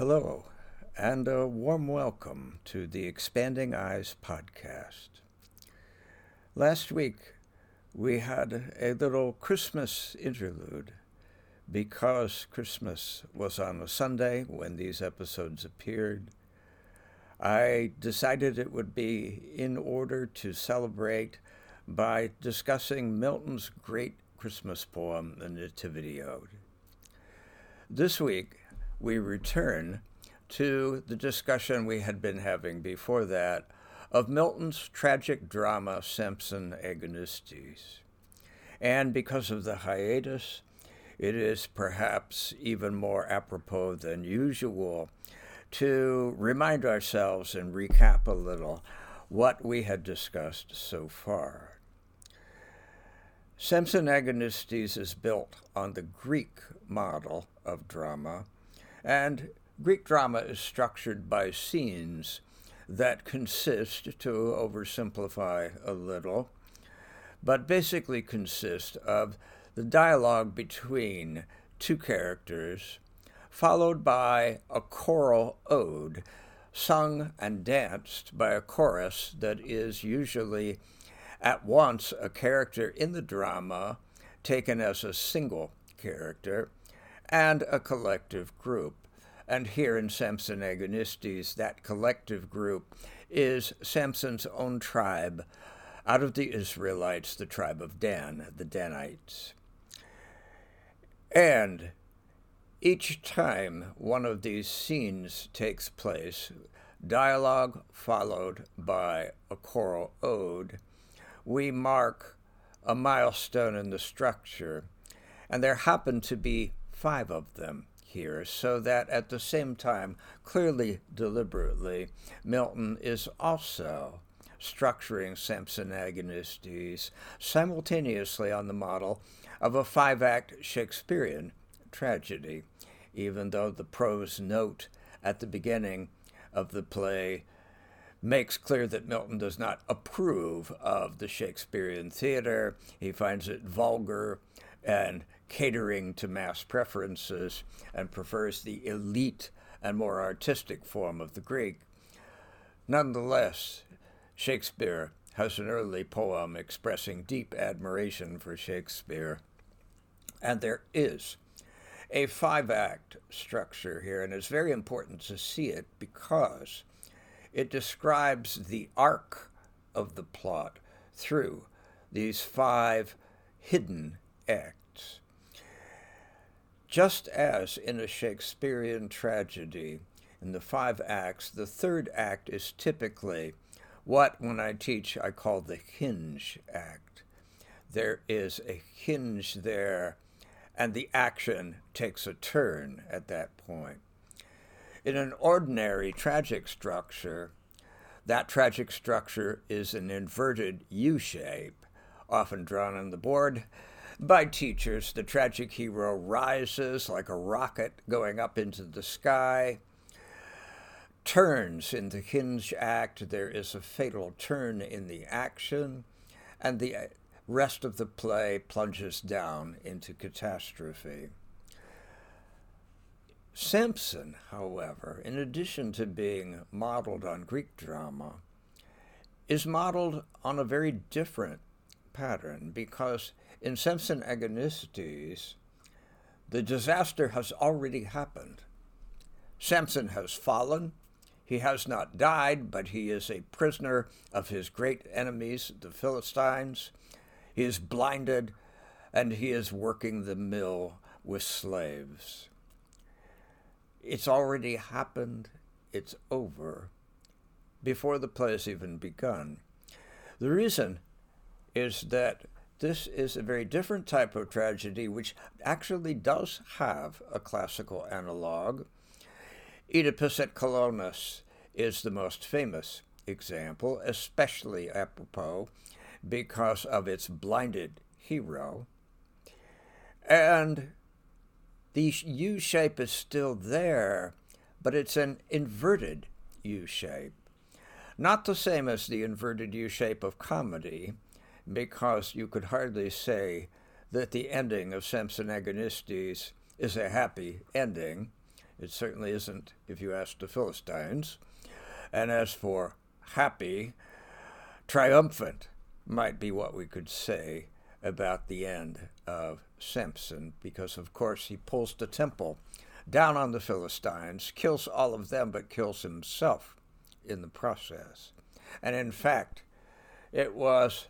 Hello, and a warm welcome to the Expanding Eyes podcast. Last week, we had a little Christmas interlude because Christmas was on a Sunday when these episodes appeared. I decided it would be in order to celebrate by discussing Milton's great Christmas poem, The Nativity Ode. This week, we return to the discussion we had been having before that of Milton's tragic drama, Samson Agonistes. And because of the hiatus, it is perhaps even more apropos than usual to remind ourselves and recap a little what we had discussed so far. Samson Agonistes is built on the Greek model of drama, and Greek drama is structured by scenes that consist, to oversimplify a little, but basically consist of the dialogue between two characters, followed by a choral ode sung and danced by a chorus that is usually at once a character in the drama taken as a single character and a collective group. And here in Samson Agonistes, that collective group is Samson's own tribe out of the Israelites, the tribe of Dan, the Danites. And each time one of these scenes takes place, dialogue followed by a choral ode, we mark a milestone in the structure. And there happen to be five of them here, so that at the same time, clearly deliberately, Milton is also structuring Samson Agonistes simultaneously on the model of a five act Shakespearean tragedy, even though the prose note at the beginning of the play makes clear that Milton does not approve of the Shakespearean theater. He finds it vulgar and catering to mass preferences and prefers the elite and more artistic form of the Greek. Nonetheless, Shakespeare has an early poem expressing deep admiration for Shakespeare, and there is a five act structure here, and it's very important to see it because it describes the arc of the plot through these five hidden acts. Just as in a Shakespearean tragedy, in the five acts, the third act is typically what, when I teach, I call the hinge act. There is a hinge there, and the action takes a turn at that point. In an ordinary tragic structure, that tragic structure is an inverted U shape, often drawn on the board by teachers. The tragic hero rises like a rocket going up into the sky, turns in the hinge act. There is a fatal turn in the action, and the uh, rest of the play plunges down into catastrophe. Samson, however, in addition to being modeled on Greek drama, is modeled on a very different pattern because in Samson Agonistes, the disaster has already happened. Samson has fallen. He has not died, but he is a prisoner of his great enemies, the Philistines. He is blinded, and he is working the mill with slaves. It's already happened. It's over before the play has even begun. The reason is that this is a very different type of tragedy, which actually does have a classical analog. Oedipus at Colonus is the most famous example, especially apropos because of its blinded hero. And the U shape is still there, but it's an inverted U shape. Not the same as the inverted U shape of comedy, because you could hardly say that the ending of Samson Agonistes is a happy ending. It certainly isn't if you ask the Philistines. And as for happy, triumphant might be what we could say about the end of Samson, because of course he pulls the temple down on the Philistines, kills all of them, but kills himself in the process. And in fact, it was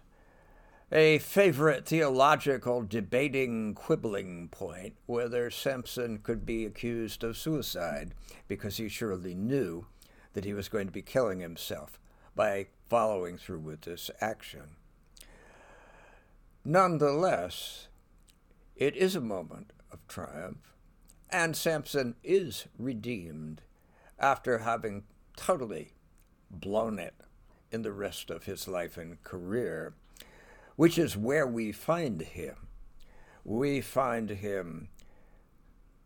a favorite theological debating quibbling point whether Samson could be accused of suicide because he surely knew that he was going to be killing himself by following through with this action. Nonetheless, it is a moment of triumph, and Samson is redeemed after having totally blown it in the rest of his life and career, which is where we find him. We find him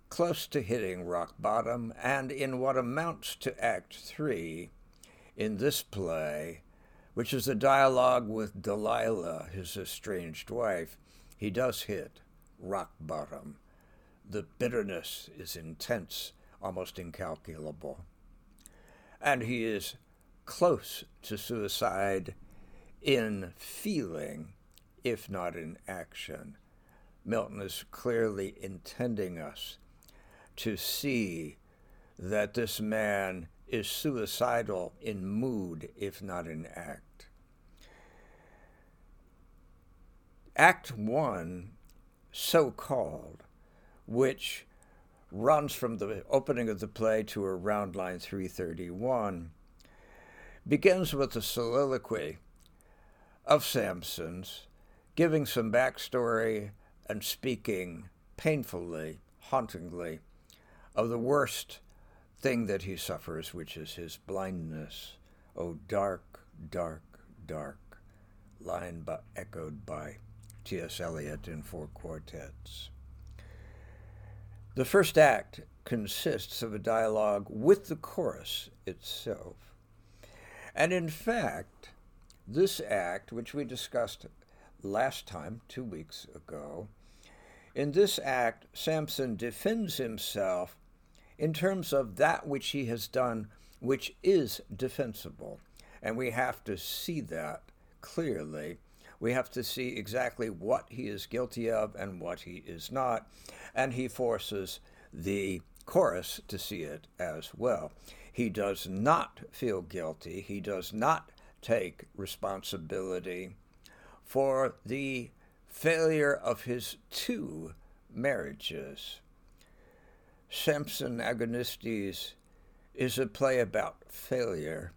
close to hitting rock bottom, and in what amounts to Act Three in this play, which is a dialogue with Delilah, his estranged wife, he does hit rock bottom. The bitterness is intense, almost incalculable. And he is close to suicide in feeling, if not in action. Milton is clearly intending us to see that this man is suicidal in mood, if not in act. Act 1, so called, which runs from the opening of the play to around line 331, begins with a soliloquy of Samson's, giving some backstory and speaking painfully, hauntingly, of the worst thing that he suffers, which is his blindness. Oh, dark, dark, dark, line by, echoed by T.S. Eliot in four quartets. The first act consists of a dialogue with the chorus itself. And in fact, this act, which we discussed last time, two weeks ago, in this act, Samson defends himself in terms of that which he has done, which is defensible. And we have to see that clearly. We have to see exactly what he is guilty of and what he is not. And he forces the chorus to see it as well. He does not feel guilty. He does not take responsibility for the failure of his two marriages. Samson Agonistes is a play about failure.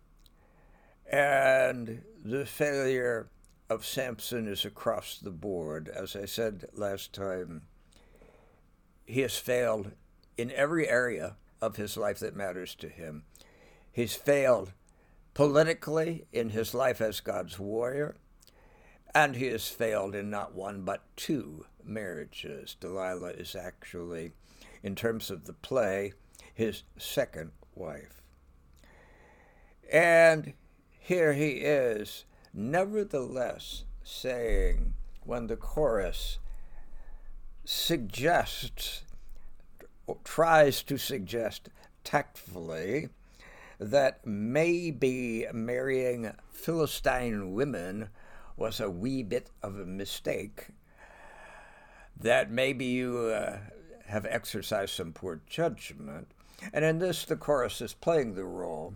And the failure of Samson is across the board. As I said last time, he has failed in every area of his life that matters to him. He's failed politically in his life as God's warrior, and he has failed in not one but two marriages. Delilah is actually, in terms of the play, his second wife. And here he is, nevertheless, saying, when the chorus suggests tries to suggest tactfully that maybe marrying Philistine women was a wee bit of a mistake, that maybe you uh, have exercised some poor judgment. And in this, the chorus is playing the role.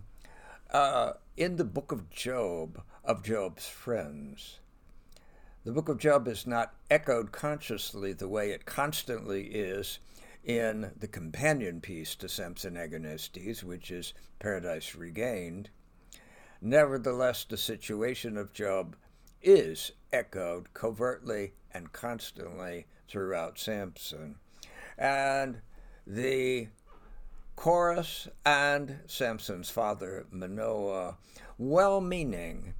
Uh, in the book of Job, of Job's friends, the book of Job is not echoed consciously the way it constantly is in the companion piece to Samson Agonistes, which is Paradise Regained. Nevertheless, the situation of Job is echoed covertly and constantly throughout Samson. And the chorus and Samson's father, Manoah, well meaning,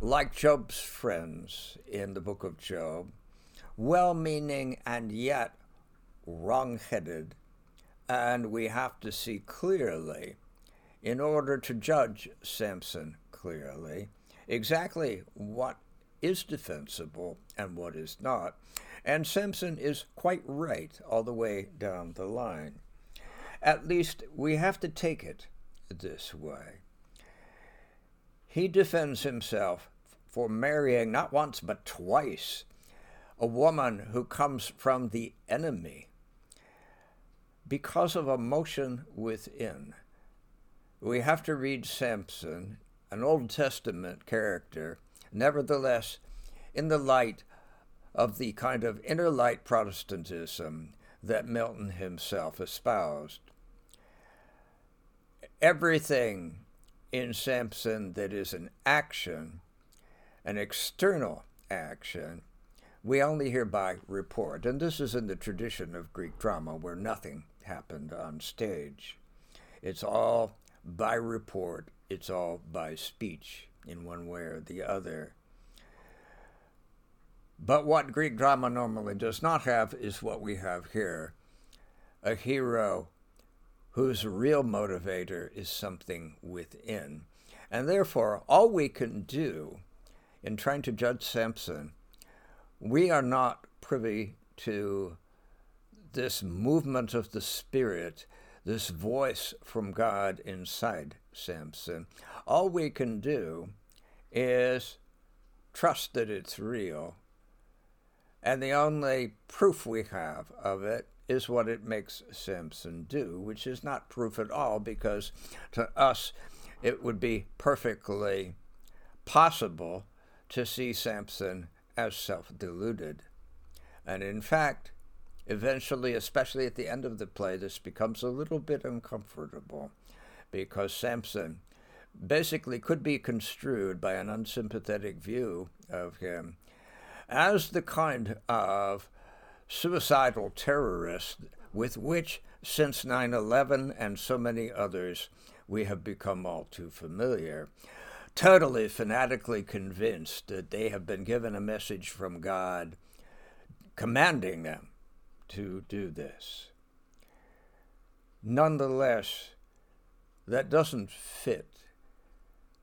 like Job's friends in the book of Job, well meaning and yet wrong headed, and we have to see clearly, in order to judge Samson clearly, exactly what is defensible and what is not. And Samson is quite right all the way down the line. At least we have to take it this way. He defends himself for marrying not once but twice a woman who comes from the enemy because of a motion within. We have to read Samson, an Old Testament character, nevertheless, in the light of the kind of inner light Protestantism that Milton himself espoused. Everything in Samson that is an action, an external action, we only hear by report. And this is in the tradition of Greek drama where nothing happened on stage. It's all by report, it's all by speech in one way or the other. But what Greek drama normally does not have is what we have here a hero whose real motivator is something within. And therefore, all we can do in trying to judge Samson, we are not privy to this movement of the Spirit, this voice from God inside Samson. All we can do is trust that it's real. And the only proof we have of it is what it makes Samson do, which is not proof at all, because to us it would be perfectly possible to see Samson as self deluded. And in fact, eventually, especially at the end of the play, this becomes a little bit uncomfortable because Samson basically could be construed by an unsympathetic view of him as the kind of suicidal terrorist with which, since 9 11 and so many others, we have become all too familiar. Totally fanatically convinced that they have been given a message from God commanding them to do this. Nonetheless, that doesn't fit.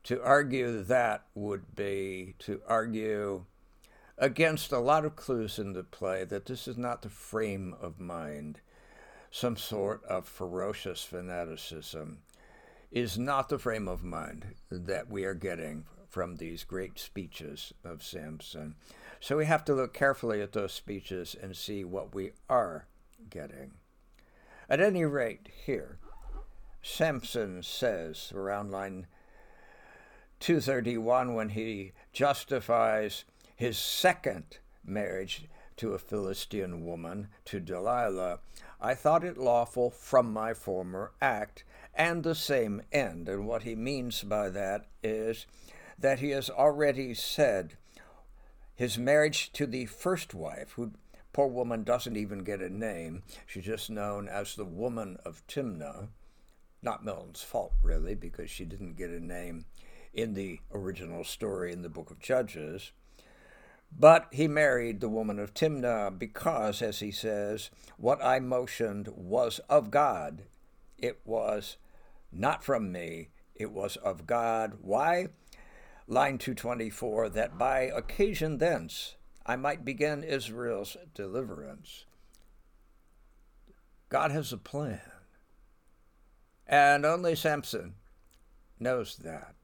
To argue that would be to argue against a lot of clues in the play that this is not the frame of mind. Some sort of ferocious fanaticism is not the frame of mind that we are getting from these great speeches of Samson. So we have to look carefully at those speeches and see what we are getting. At any rate, here, Samson says around line 231 when he justifies his second marriage to a Philistine woman, to Delilah, I thought it lawful from my former act, and the same end. And what he means by that is that he has already said his marriage to the first wife, who poor woman doesn't even get a name, she's just known as the woman of Timnah. Not Milton's fault, really, because she didn't get a name in the original story in the book of Judges. But he married the woman of Timnah because, as he says, what I motioned was of God. It was not from me, it was of God. Why? Line 224 that by occasion thence I might begin Israel's deliverance. God has a plan. And only Samson knows that.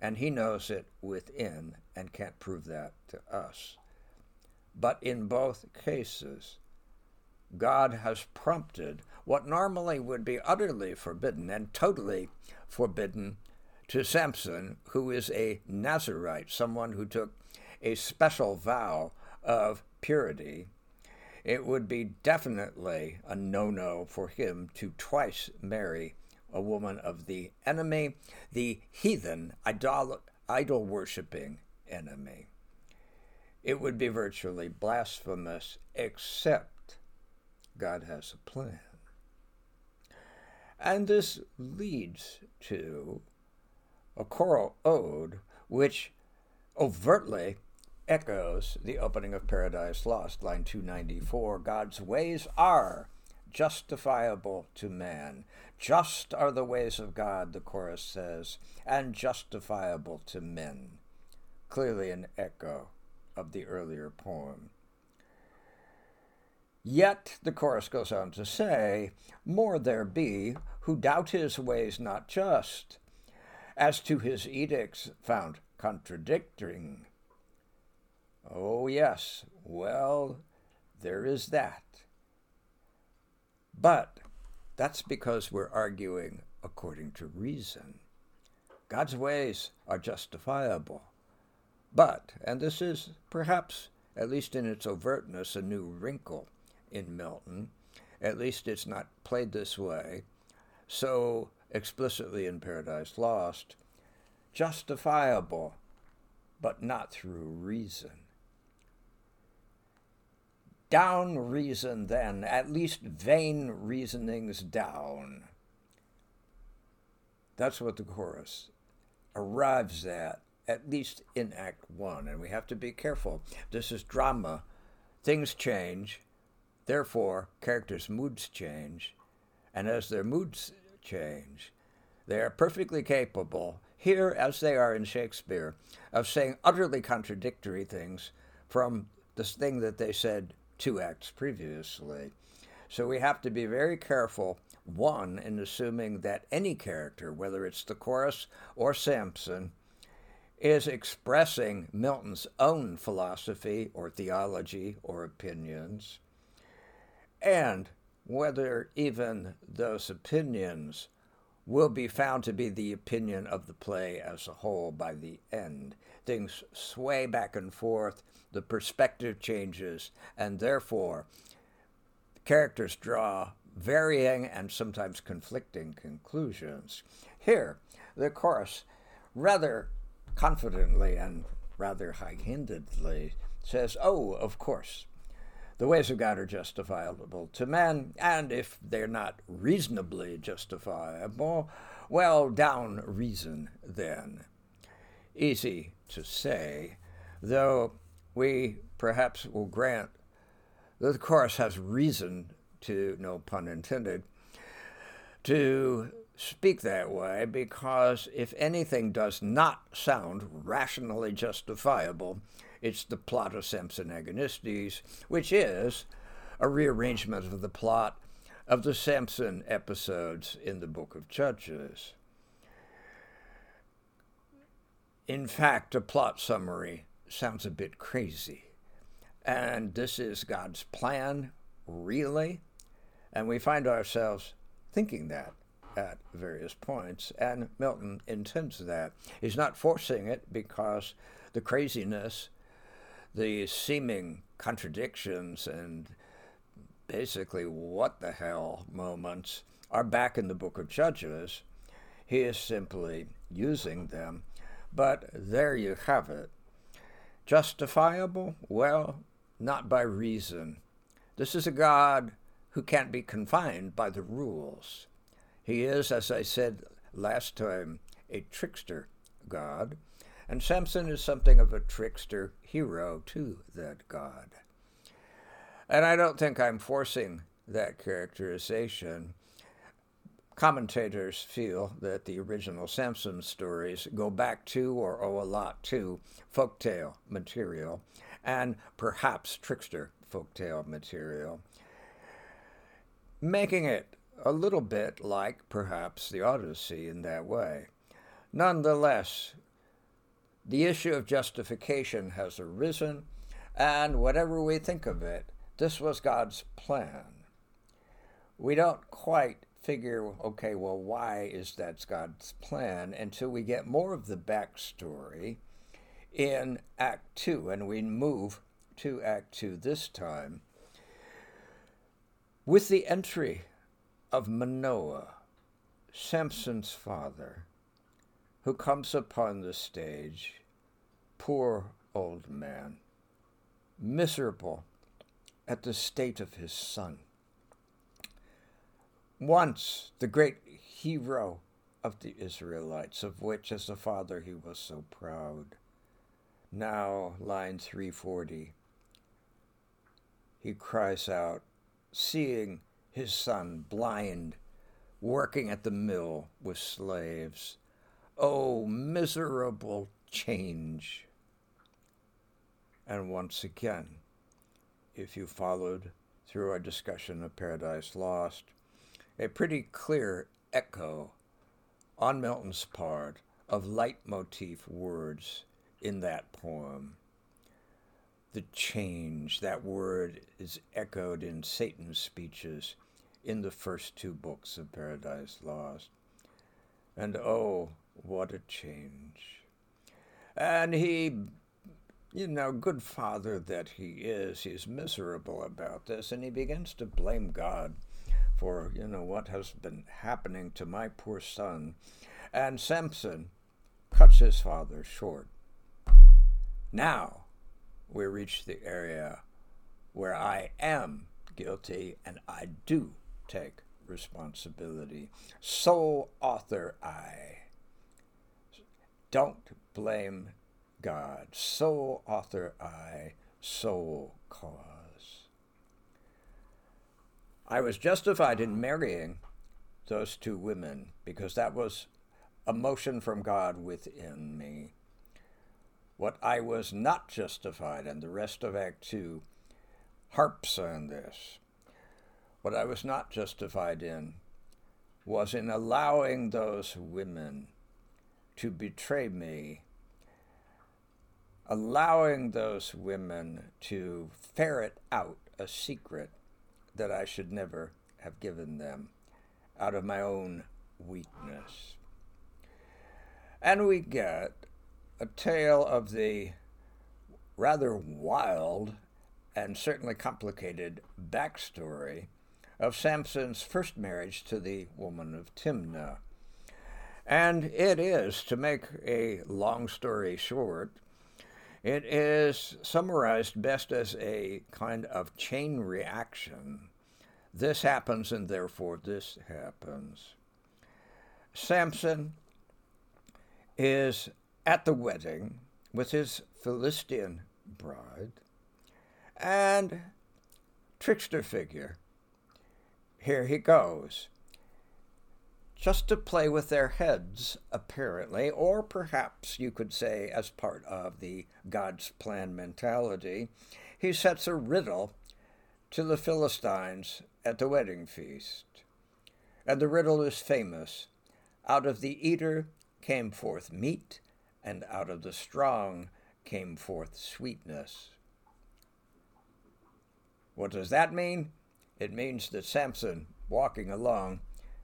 And he knows it within and can't prove that to us. But in both cases, God has prompted what normally would be utterly forbidden and totally forbidden to Samson, who is a Nazarite, someone who took a special vow of purity. It would be definitely a no no for him to twice marry a woman of the enemy, the heathen, idol worshipping enemy. It would be virtually blasphemous, except God has a plan. And this leads to a choral ode which overtly echoes the opening of Paradise Lost, line 294 God's ways are justifiable to man. Just are the ways of God, the chorus says, and justifiable to men. Clearly an echo of the earlier poem. Yet, the chorus goes on to say, More there be who doubt his ways not just, as to his edicts found contradicting. Oh, yes, well, there is that. But that's because we're arguing according to reason. God's ways are justifiable. But, and this is perhaps, at least in its overtness, a new wrinkle in Milton, at least it's not played this way so explicitly in Paradise Lost, justifiable, but not through reason. Down reason, then, at least vain reasonings down. That's what the chorus arrives at, at least in Act One. And we have to be careful. This is drama. Things change. Therefore, characters' moods change. And as their moods change, they are perfectly capable, here as they are in Shakespeare, of saying utterly contradictory things from this thing that they said two acts previously. So we have to be very careful, one, in assuming that any character, whether it's the chorus or Samson, is expressing Milton's own philosophy or theology or opinions, and whether even those opinions will be found to be the opinion of the play as a whole by the end. Things sway back and forth, the perspective changes, and therefore characters draw varying and sometimes conflicting conclusions. Here, the chorus rather confidently and rather high handedly says, Oh, of course, the ways of God are justifiable to men, and if they're not reasonably justifiable, well, down reason then. Easy to say, though we perhaps will grant that the chorus has reason to, no pun intended, to speak that way because if anything does not sound rationally justifiable, it's the plot of Samson Agonistes, which is a rearrangement of the plot of the Samson episodes in the book of Judges. In fact, a plot summary sounds a bit crazy. And this is God's plan, really? And we find ourselves thinking that at various points. And Milton intends that. He's not forcing it because the craziness the seeming contradictions and basically what the hell moments are back in the book of Judges. He is simply using them. But there you have it. Justifiable? Well, not by reason. This is a God who can't be confined by the rules. He is, as I said last time, a trickster God and Samson is something of a trickster hero to that god. And I don't think I'm forcing that characterization. Commentators feel that the original Samson stories go back to or owe a lot to folktale material and perhaps trickster folktale material, making it a little bit like perhaps the Odyssey in that way. Nonetheless, the issue of justification has arisen, and whatever we think of it, this was God's plan. We don't quite figure, okay, well, why is that God's plan until we get more of the backstory in Act 2, and we move to Act 2 this time. With the entry of Manoah, Samson's father, who comes upon the stage poor old man, miserable at the state of his son. Once the great hero of the Israelites, of which as a father he was so proud. Now, line 340, he cries out, seeing his son blind, working at the mill with slaves. Oh, miserable change! And once again, if you followed through our discussion of Paradise Lost, a pretty clear echo on Milton's part of leitmotif words in that poem. The change, that word is echoed in Satan's speeches in the first two books of Paradise Lost. And oh, what a change. And he, you know, good father that he is, he's miserable about this, and he begins to blame God for, you know, what has been happening to my poor son. And Samson cuts his father short. Now we reach the area where I am guilty and I do take responsibility. Sole author I. Don't blame God. Sole author I. Sole cause. I was justified in marrying those two women because that was a motion from God within me. What I was not justified, and the rest of Act 2 harps on this. What I was not justified in was in allowing those women to betray me, allowing those women to ferret out a secret that I should never have given them out of my own weakness. And we get a tale of the rather wild and certainly complicated backstory of Samson's first marriage to the woman of Timnah. And it is, to make a long story short, it is summarized best as a kind of chain reaction. This happens, and therefore this happens. Samson is at the wedding with his Philistine bride and trickster figure. Here he goes. Just to play with their heads, apparently, or perhaps you could say as part of the God's plan mentality, he sets a riddle to the Philistines at the wedding feast. And the riddle is famous. Out of the eater came forth meat, and out of the strong came forth sweetness. What does that mean? It means that Samson, walking along,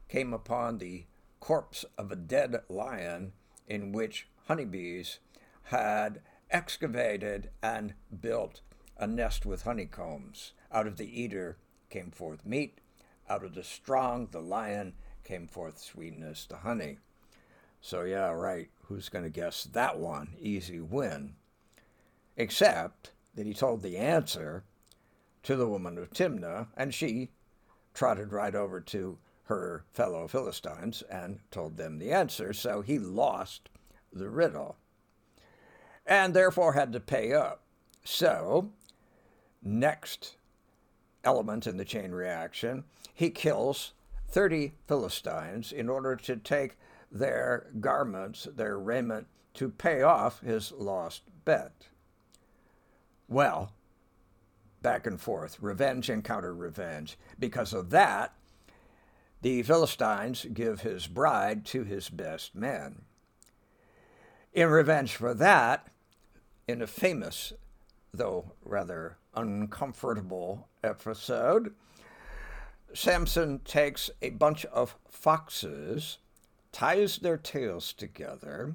came upon the corpse of a dead lion in which honeybees had excavated and built a nest with honeycombs. Out of the eater came forth meat, out of the strong, the lion, came forth sweetness, the honey. So, yeah, right. Who's going to guess that one? Easy win. Except that he told the answer to the woman of Timnah, and she trotted right over to her fellow Philistines and told them the answer, so he lost the riddle and therefore had to pay up. So, next element in the chain reaction, he kills 30 Philistines in order to take their garments, their raiment, to pay off his lost bet. Well, back and forth, revenge and counter revenge. Because of that, the Philistines give his bride to his best man. In revenge for that, in a famous, though rather uncomfortable episode, Samson takes a bunch of foxes ties their tails together,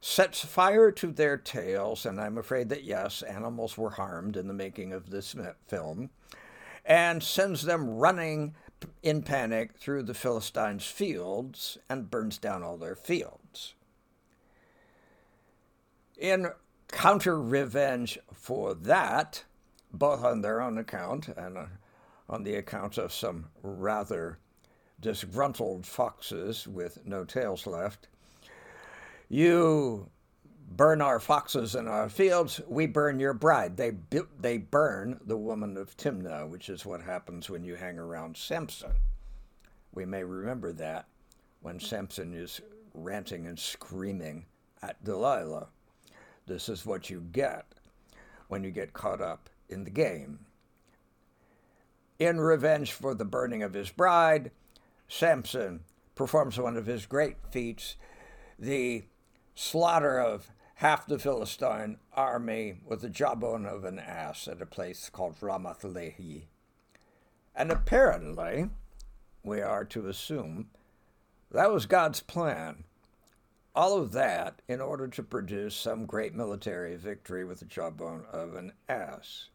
sets fire to their tails, and I'm afraid that yes, animals were harmed in the making of this film, and sends them running in panic through the Philistines' fields and burns down all their fields. In counter revenge for that, both on their own account and uh, on the account of some rather disgruntled foxes with no tails left. You burn our foxes in our fields, we burn your bride. They, they burn the woman of Timnah, which is what happens when you hang around Samson. We may remember that when Samson is ranting and screaming at Delilah. This is what you get when you get caught up in the game. In revenge for the burning of his bride, Samson performs one of his great feats, the slaughter of half the Philistine army with the jawbone of an ass at a place called Ramath Lehi. And apparently, we are to assume that was God's plan. All of that in order to produce some great military victory with the jawbone of an ass.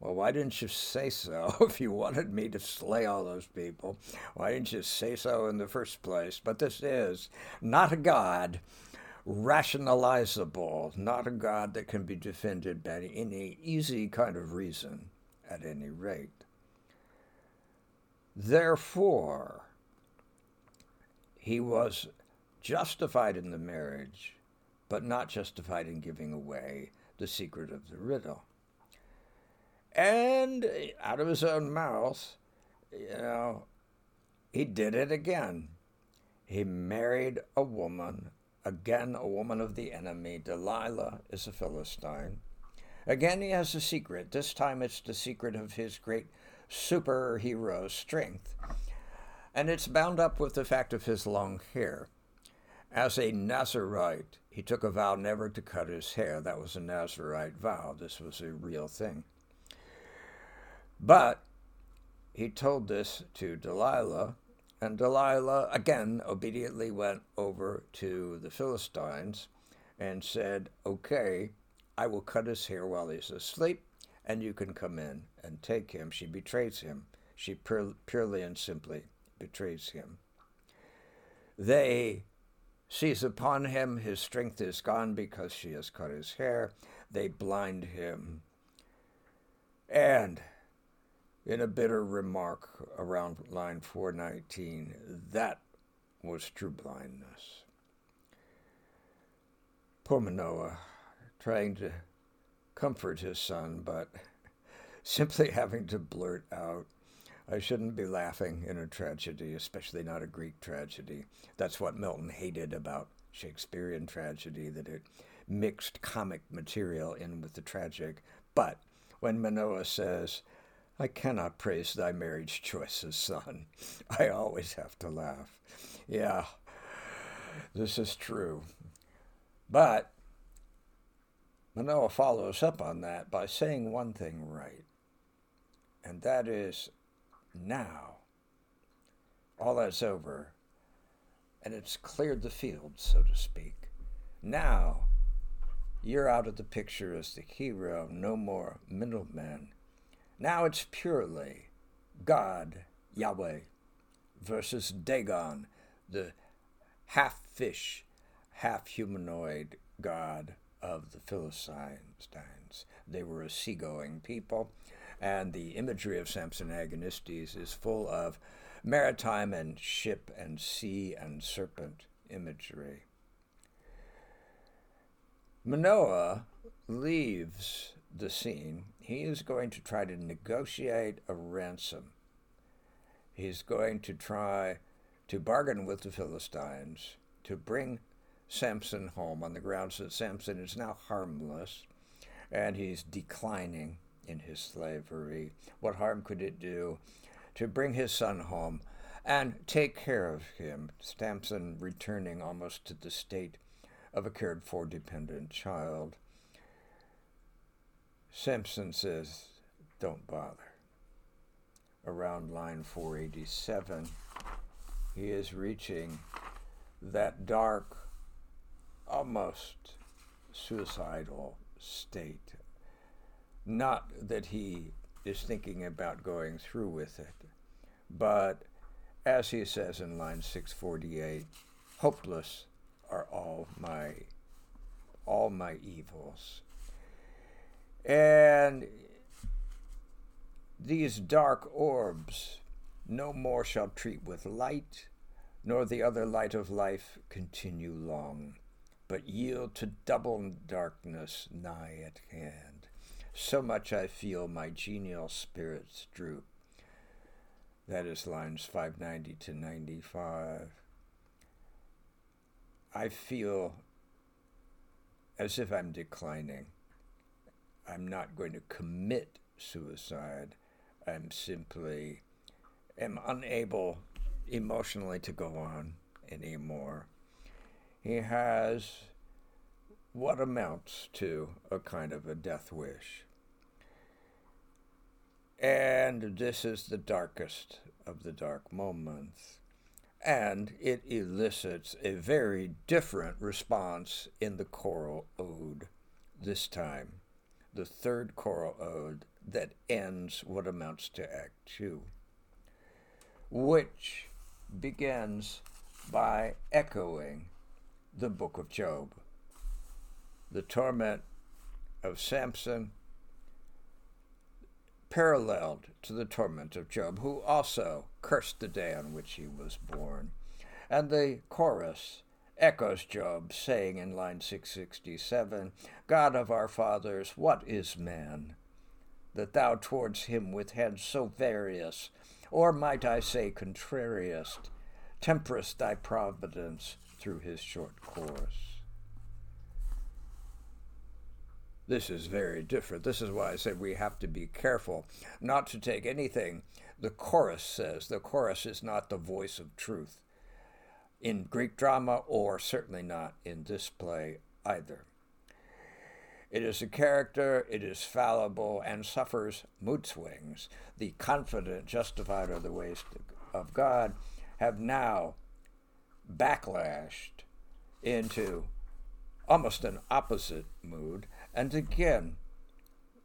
Well, why didn't you say so if you wanted me to slay all those people? Why didn't you say so in the first place? But this is not a God rationalizable, not a God that can be defended by any easy kind of reason, at any rate. Therefore, he was justified in the marriage, but not justified in giving away the secret of the riddle. And out of his own mouth, you know, he did it again. He married a woman, again a woman of the enemy. Delilah is a Philistine. Again, he has a secret. This time it's the secret of his great superhero strength. And it's bound up with the fact of his long hair. As a Nazarite, he took a vow never to cut his hair. That was a Nazarite vow. This was a real thing. But he told this to Delilah, and Delilah again obediently went over to the Philistines and said, Okay, I will cut his hair while he's asleep, and you can come in and take him. She betrays him. She pure, purely and simply betrays him. They seize upon him. His strength is gone because she has cut his hair. They blind him. And in a bitter remark around line 419, that was true blindness. Poor Manoah, trying to comfort his son, but simply having to blurt out, I shouldn't be laughing in a tragedy, especially not a Greek tragedy. That's what Milton hated about Shakespearean tragedy, that it mixed comic material in with the tragic. But when Manoah says, I cannot praise thy marriage choices, son, I always have to laugh. Yeah, this is true. But Manoah follows up on that by saying one thing right, and that is now. All that's over, and it's cleared the field, so to speak. Now, you're out of the picture as the hero, no more middlemen. Now it's purely God, Yahweh, versus Dagon, the half fish, half humanoid God of the Philistines. They were a seagoing people, and the imagery of Samson Agonistes is full of maritime and ship and sea and serpent imagery. Manoah leaves the scene. He is going to try to negotiate a ransom. He's going to try to bargain with the Philistines to bring Samson home on the grounds that Samson is now harmless and he's declining in his slavery. What harm could it do to bring his son home and take care of him? Samson returning almost to the state of a cared for dependent child. Samson says, Don't bother. Around line 487, he is reaching that dark almost suicidal state. Not that he is thinking about going through with it, but as he says in line 648, hopeless are all my all my evils. And these dark orbs no more shall treat with light, nor the other light of life continue long but yield to double darkness nigh at hand. So much I feel my genial spirits droop. That is lines 590 to 95. I feel as if I'm declining. I'm not going to commit suicide. I'm simply am unable emotionally to go on anymore. He has what amounts to a kind of a death wish. And this is the darkest of the dark moments. And it elicits a very different response in the choral ode this time, the third choral ode that ends what amounts to Act Two, which begins by echoing the book of Job. The torment of Samson paralleled to the torment of Job, who also cursed the day on which he was born. And the chorus echoes Job, saying in line 667 God of our fathers, what is man? That thou towards him with hands so various, or might I say contrarious, temperest thy providence through his short course. This is very different. This is why I said we have to be careful not to take anything the chorus says. The chorus is not the voice of truth in Greek drama, or certainly not in this play either. It is a character, it is fallible, and suffers mood swings. The confident, justified of the ways of God have now backlashed into almost an opposite mood and again,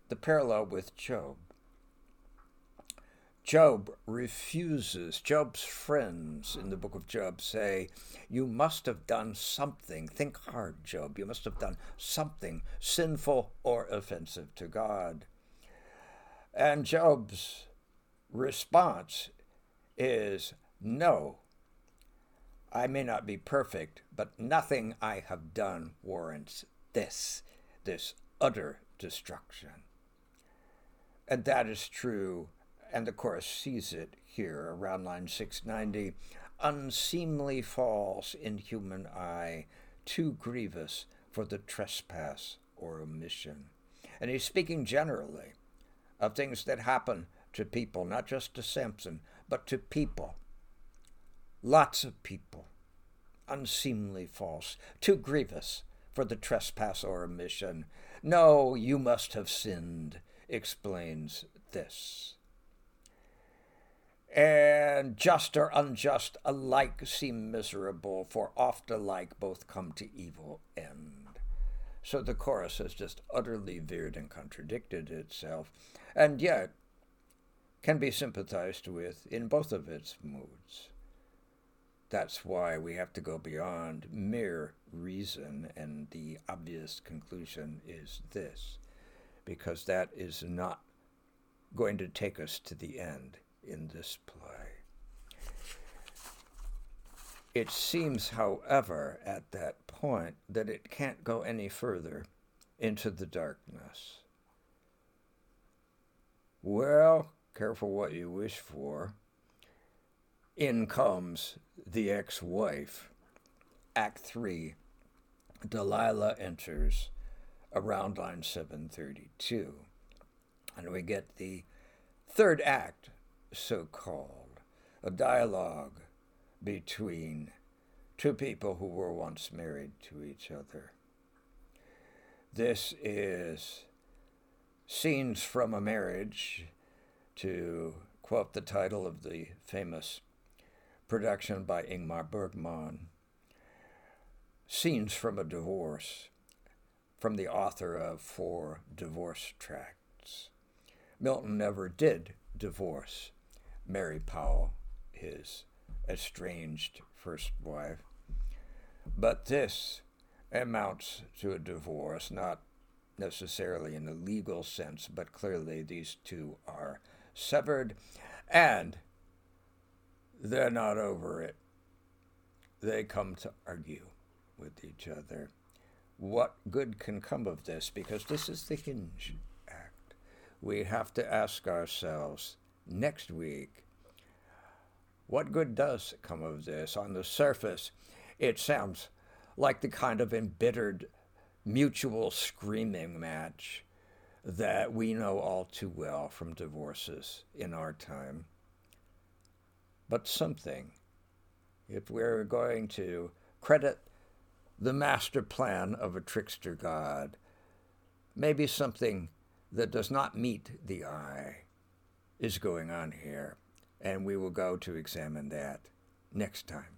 the parallel with Job. Job refuses. Job's friends in the book of Job say, You must have done something. Think hard, Job. You must have done something sinful or offensive to God. And Job's response is, No, I may not be perfect, but nothing I have done warrants this this utter destruction. And that is true, and the chorus sees it here around line 690 unseemly falls in human eye, too grievous for the trespass or omission. And he's speaking generally of things that happen to people, not just to Samson, but to people. Lots of people. Unseemly false, too grievous for the trespass or omission. No, you must have sinned, explains this. And just or unjust alike seem miserable, for oft alike both come to evil end. So the chorus has just utterly veered and contradicted itself, and yet can be sympathized with in both of its moods. That's why we have to go beyond mere reason, and the obvious conclusion is this because that is not going to take us to the end in this play. It seems, however, at that point that it can't go any further into the darkness. Well, careful what you wish for. In comes the ex wife. Act 3. Delilah enters around line 732. And we get the third act, so called, a dialogue between two people who were once married to each other. This is Scenes from a Marriage, to quote the title of the famous production by Ingmar Bergman. Scenes from a Divorce, from the author of Four Divorce Tracts. Milton never did divorce Mary Powell, his estranged first wife. But this amounts to a divorce, not necessarily in the legal sense, but clearly these two are severed. And they're not over it. They come to argue with each other. What good can come of this? Because this is the hinge act. We have to ask ourselves next week what good does come of this? On the surface, it sounds like the kind of embittered mutual screaming match that we know all too well from divorces in our time. But something, if we're going to credit the master plan of a trickster God, maybe something that does not meet the eye is going on here, and we will go to examine that next time.